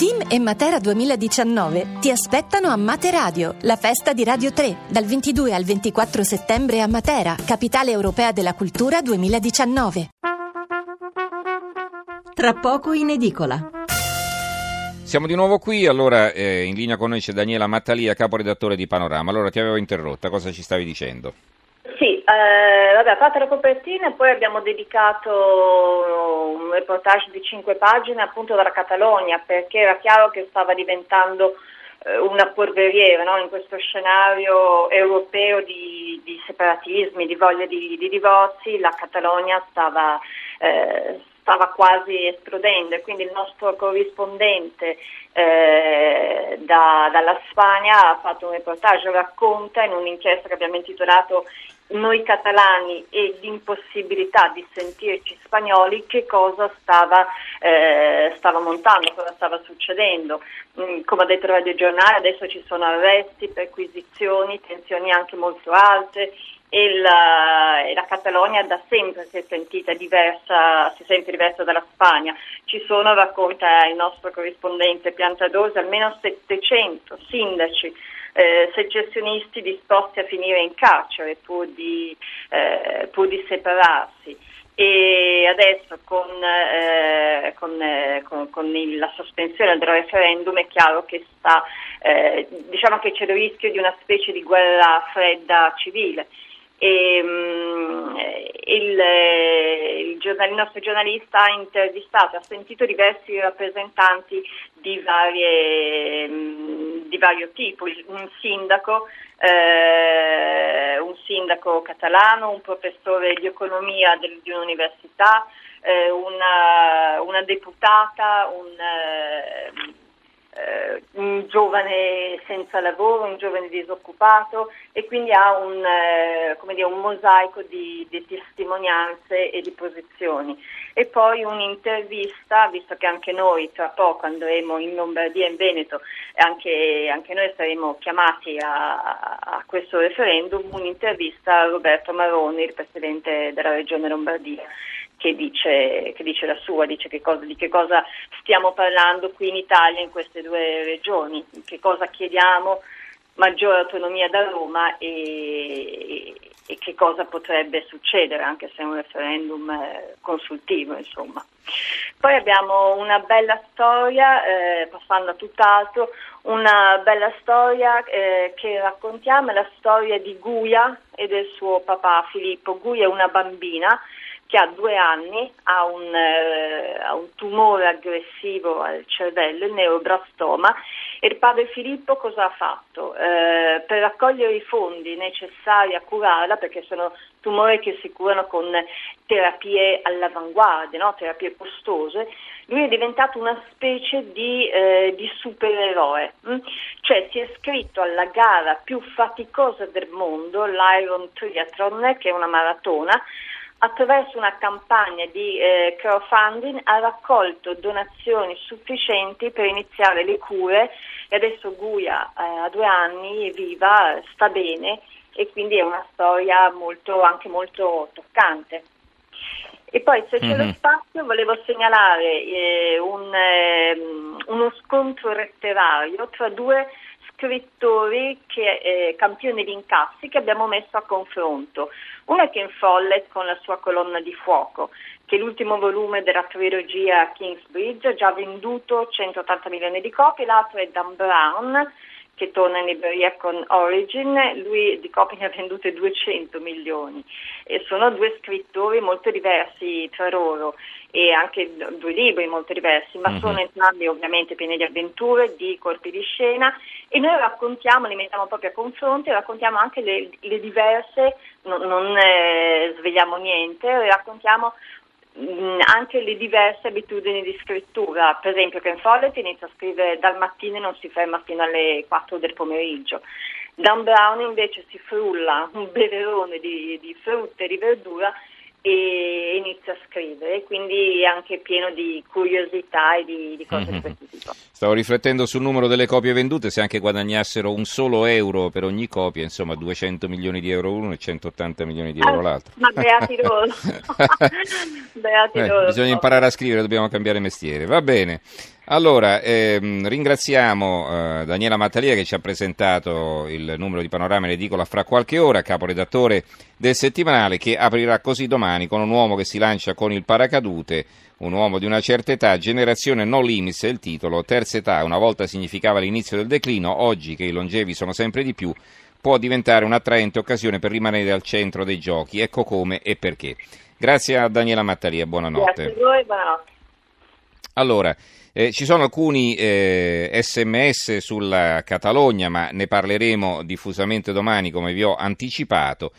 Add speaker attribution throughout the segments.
Speaker 1: Team e Matera 2019 ti aspettano a Materadio, la festa di Radio 3, dal 22 al 24 settembre a Matera, capitale europea della cultura 2019.
Speaker 2: Tra poco in edicola.
Speaker 3: Siamo di nuovo qui, allora eh, in linea con noi c'è Daniela Mattalia, caporedattore di Panorama. Allora ti avevo interrotta, cosa ci stavi dicendo?
Speaker 4: Eh, vabbè, fatta la copertina e poi abbiamo dedicato un reportage di cinque pagine appunto dalla Catalogna perché era chiaro che stava diventando eh, una polveriera no? in questo scenario europeo di, di separatismi, di voglia di, di, divorzi, la Catalogna stava, eh, stava quasi esplodendo e quindi il nostro corrispondente eh, da, dalla Spagna ha fatto un reportage, racconta in un'inchiesta che abbiamo intitolato Noi catalani e l'impossibilità di sentirci spagnoli che cosa stava, eh, stava montando, cosa stava succedendo. Mm, come ha detto il Radio Giornale adesso ci sono arresti, perquisizioni, tensioni anche molto alte, e la, e la, Catalogna da sempre si è sentita diversa, si sente diversa dalla Spagna. Ci sono, racconta il nostro corrispondente Piantadosi, almeno 700 sindaci eh, secessionisti disposti a finire in carcere pur di, eh, pur di separarsi. E adesso con, eh, con, eh, con, con il, la sospensione del referendum è chiaro che sta, eh, diciamo che c'è il rischio di una specie di guerra fredda civile. E, um, il, il, il, nostro giornalista ha intervistato, ha sentito diversi rappresentanti di, varie, um, di vario tipo, un sindaco, eh, un sindaco catalano, un professore di economia del, di un'università, eh, una, una, deputata, un, eh, eh, un giovane senza lavoro, un giovane disoccupato e quindi ha un, eh, dire, un mosaico di, di, testimonianze e di posizioni. E poi un'intervista, visto che anche noi tra poco andremo in Lombardia e in Veneto, anche, anche noi saremo chiamati a, a questo referendum, un'intervista a Roberto Maroni, il Presidente della Regione Lombardia che dice, che dice la sua, dice che cosa, di che cosa stiamo parlando qui in Italia in queste due regioni, che cosa chiediamo, maggiore autonomia da Roma e, e che cosa potrebbe succedere, anche se è un referendum eh, consultivo, insomma. Poi abbiamo una bella storia, eh, passando a tutt'altro, una bella storia eh, che raccontiamo, è la storia di Guia e del suo papà Filippo. Guia è una bambina che ha due anni, ha un, eh, ha un, tumore aggressivo al cervello, il neuroblastoma, e il padre Filippo cosa ha fatto? Eh, per raccogliere i fondi necessari a curarla, perché sono tumori che si curano con terapie all'avanguardia, no? terapie costose, lui è diventato una specie di, eh, di supereroe, hm? cioè si è iscritto alla gara più faticosa del mondo, l'Iron Triathlon, che è una maratona, attraverso una campagna di eh, crowdfunding ha raccolto donazioni sufficienti per iniziare le cure e adesso Guia eh, ha due anni, è viva, sta bene e quindi è una storia molto, anche molto toccante. E poi se c'è mm-hmm. lo mhm. spazio volevo segnalare eh, un, ehm, uno scontro letterario tra due scrittori che, eh, campioni di incassi che abbiamo messo a confronto. Uno è Ken Follett con la sua colonna di fuoco, che è l'ultimo volume della trilogia Kingsbridge, già venduto 180 milioni di copie, l'altro è Dan Brown che torna in libreria con Origin, lui di copie ne ha vendute 200 milioni e sono due scrittori molto diversi tra loro e anche due libri molto diversi, ma mm-hmm. sono entrambi ovviamente pieni di avventure, di colpi di scena e noi raccontiamo, li mettiamo proprio a confronto e raccontiamo anche le, le diverse, non, non eh, svegliamo niente, raccontiamo anche le diverse abitudini di scrittura. Per esempio Ken Follett inizia a scrivere dal mattino e non si ferma fino alle 4 del pomeriggio. Dan Brown invece si frulla un beverone di, di frutta e di verdura e inizia a scrivere, quindi è anche pieno di curiosità e di, di cose mm-hmm. di questo tipo.
Speaker 3: Stavo riflettendo sul numero delle copie vendute, se anche guadagnassero un solo euro per ogni copia, insomma 200 milioni di euro uno e 180 milioni di euro
Speaker 4: Ah,
Speaker 3: l'altro.
Speaker 4: Ma beati loro. beati
Speaker 3: Eh,
Speaker 4: loro.
Speaker 3: bisogna imparare a scrivere, dobbiamo cambiare mestiere. Va bene. Allora, ehm, ringraziamo eh, Daniela Mattalia che ci ha presentato il numero di Panorama in edicola fra qualche ora, caporedattore del settimanale, che aprirà così domani con un uomo che si lancia con il paracadute, un uomo di una certa età, generazione no limits è il titolo, terza età, una volta significava l'inizio del declino, oggi che i longevi sono sempre di più, può diventare un'attraente occasione per rimanere al centro dei giochi. Ecco come e perché. Grazie a Daniela Mattalia, buonanotte.
Speaker 4: Grazie a voi, buonanotte.
Speaker 3: Allora, eh, ci sono alcuni eh, sms sulla Catalogna, ma ne parleremo diffusamente domani, come vi ho anticipato.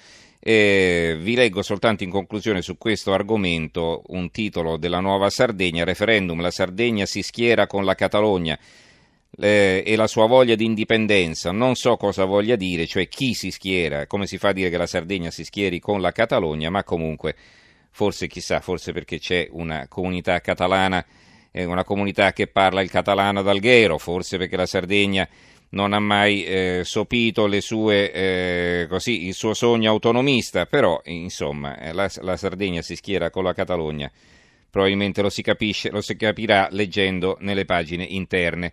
Speaker 3: Eh, vi leggo soltanto in conclusione su questo argomento un titolo della Nuova Sardegna, referendum, la Sardegna si schiera con la Catalogna eh, e la sua voglia di indipendenza, non so cosa voglia dire, cioè chi si schiera, come si fa a dire che la Sardegna si schieri con la Catalogna, ma comunque forse chissà, forse perché c'è una comunità catalana, eh, una comunità che parla il catalano d'Alghero, forse perché la Sardegna non ha mai eh, sopito sue, eh, così, il suo sogno autonomista, però insomma eh, la, la Sardegna si schiera con la Catalogna, probabilmente lo si, capisce, lo si capirà leggendo nelle pagine interne